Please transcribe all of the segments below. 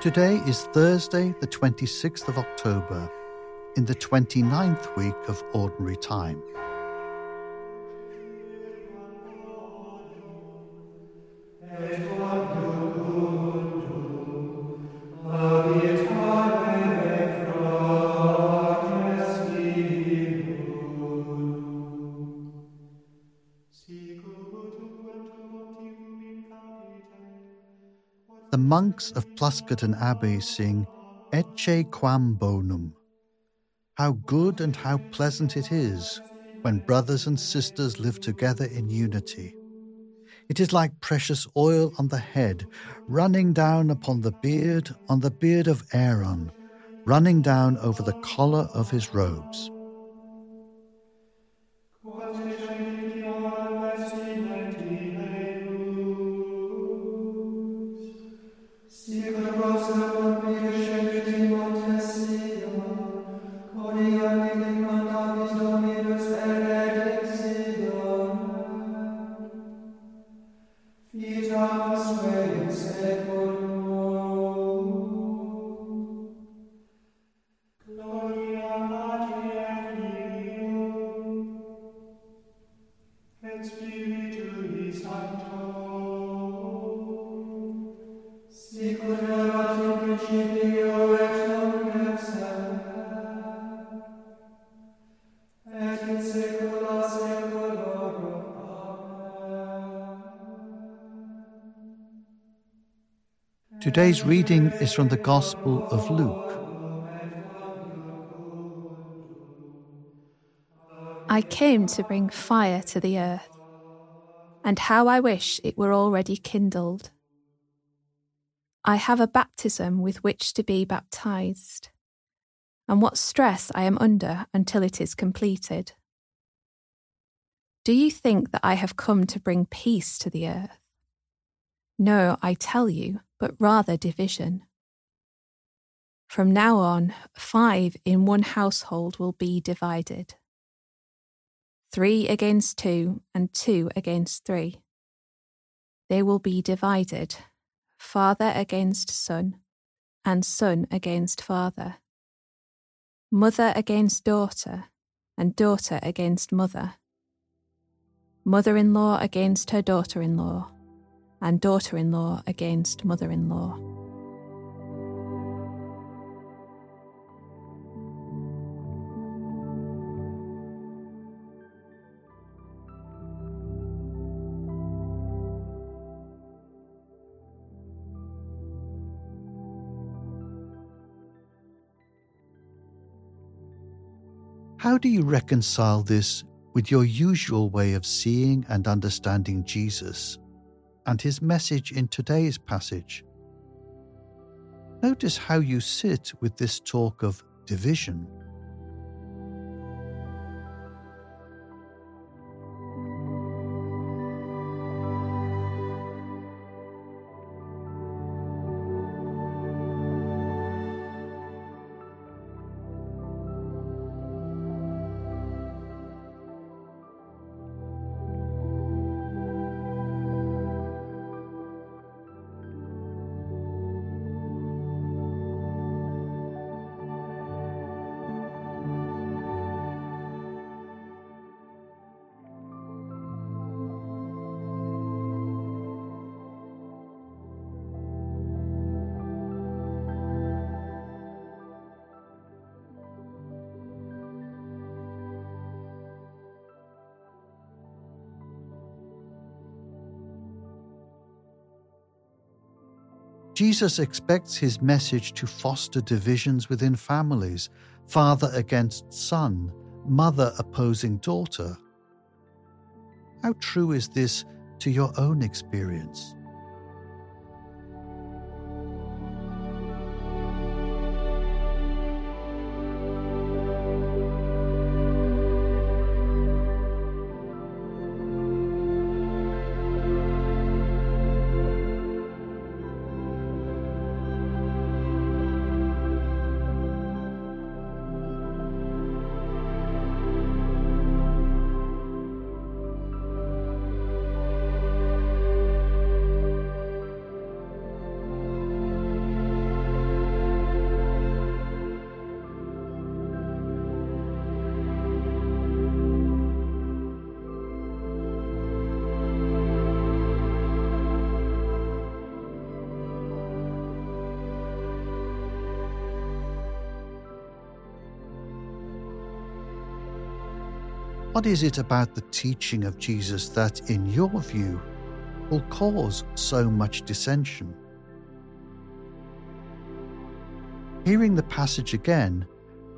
Today is Thursday, the 26th of October, in the 29th week of Ordinary Time. The monks of Pluscarden Abbey sing Ecce quam bonum. How good and how pleasant it is when brothers and sisters live together in unity. It is like precious oil on the head, running down upon the beard, on the beard of Aaron, running down over the collar of his robes. Today's reading is from the Gospel of Luke. I came to bring fire to the earth, and how I wish it were already kindled. I have a baptism with which to be baptized, and what stress I am under until it is completed. Do you think that I have come to bring peace to the earth? No, I tell you, but rather division. From now on, five in one household will be divided three against two, and two against three. They will be divided father against son, and son against father, mother against daughter, and daughter against mother, mother in law against her daughter in law and daughter in law against mother in law. How do you reconcile this with your usual way of seeing and understanding Jesus and his message in today's passage. Notice how you sit with this talk of division. Jesus expects his message to foster divisions within families, father against son, mother opposing daughter. How true is this to your own experience? What is it about the teaching of Jesus that, in your view, will cause so much dissension? Hearing the passage again,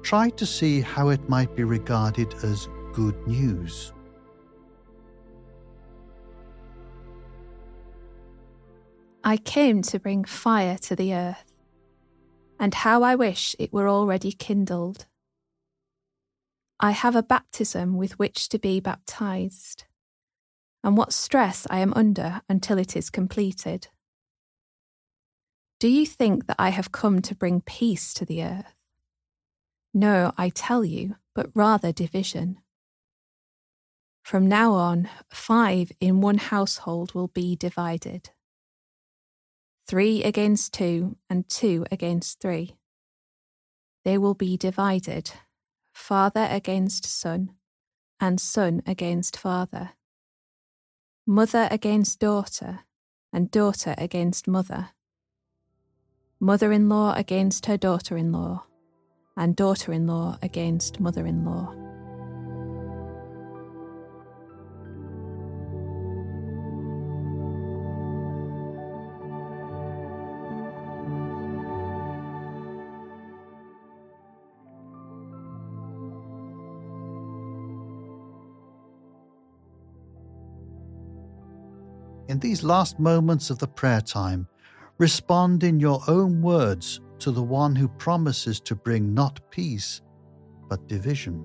try to see how it might be regarded as good news. I came to bring fire to the earth, and how I wish it were already kindled. I have a baptism with which to be baptized, and what stress I am under until it is completed. Do you think that I have come to bring peace to the earth? No, I tell you, but rather division. From now on, five in one household will be divided three against two, and two against three. They will be divided father against son, and son against father, mother against daughter, and daughter against mother, mother in law against her daughter in law, and daughter in law against mother in law. In these last moments of the prayer time, respond in your own words to the one who promises to bring not peace, but division.